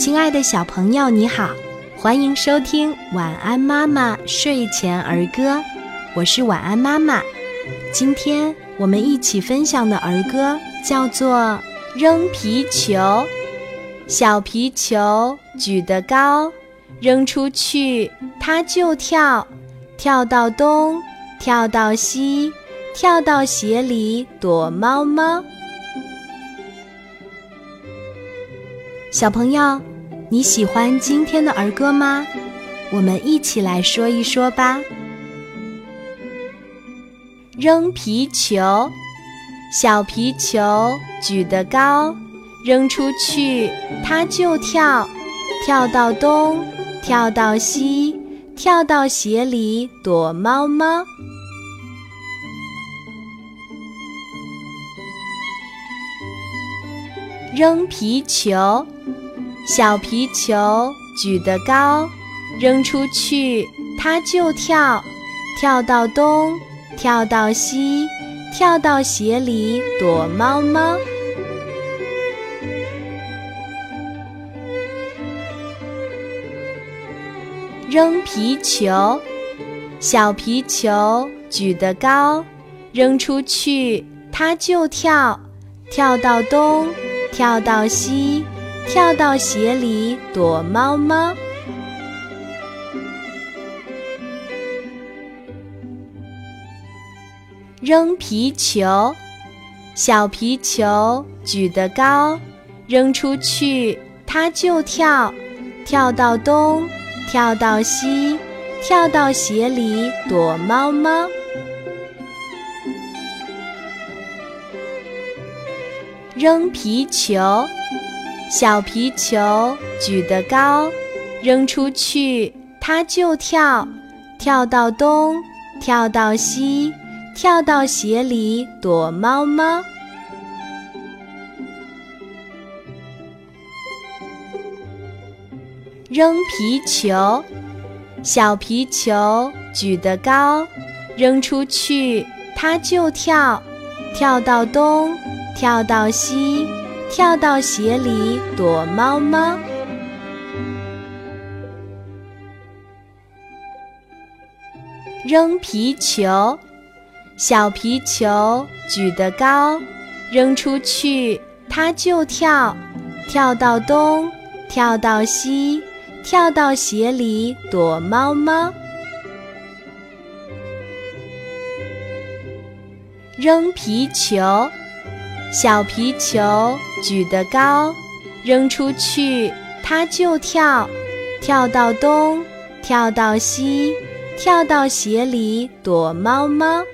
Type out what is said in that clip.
亲爱的小朋友，你好，欢迎收听《晚安妈妈睡前儿歌》，我是晚安妈妈。今天我们一起分享的儿歌叫做《扔皮球》。小皮球举得高，扔出去它就跳，跳到东，跳到西，跳到鞋里躲猫猫。小朋友，你喜欢今天的儿歌吗？我们一起来说一说吧。扔皮球，小皮球举得高，扔出去它就跳，跳到东，跳到西，跳到鞋里躲猫猫。扔皮球。小皮球举得高，扔出去它就跳，跳到东，跳到西，跳到鞋里躲猫猫。扔皮球，小皮球举得高，扔出去它就跳，跳到东，跳到西。跳到鞋里躲猫猫，扔皮球，小皮球举得高，扔出去它就跳，跳到东，跳到西，跳到鞋里躲猫猫，扔皮球。小皮球举得高，扔出去它就跳，跳到东，跳到西，跳到鞋里躲猫猫。扔皮球，小皮球举得高，扔出去它就跳，跳到东，跳到西。跳到鞋里躲猫猫，扔皮球，小皮球举得高，扔出去它就跳，跳到东，跳到西，跳到鞋里躲猫猫，扔皮球。小皮球举得高，扔出去它就跳，跳到东，跳到西，跳到鞋里躲猫猫。